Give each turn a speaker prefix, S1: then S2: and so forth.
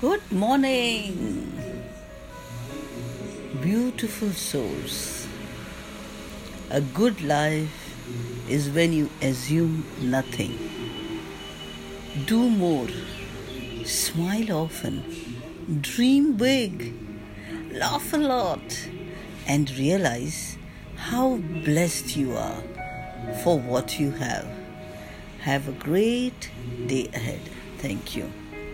S1: Good morning, beautiful souls. A good life is when you assume nothing. Do more, smile often, dream big, laugh a lot, and realize how blessed you are for what you have. Have a great day ahead. Thank you.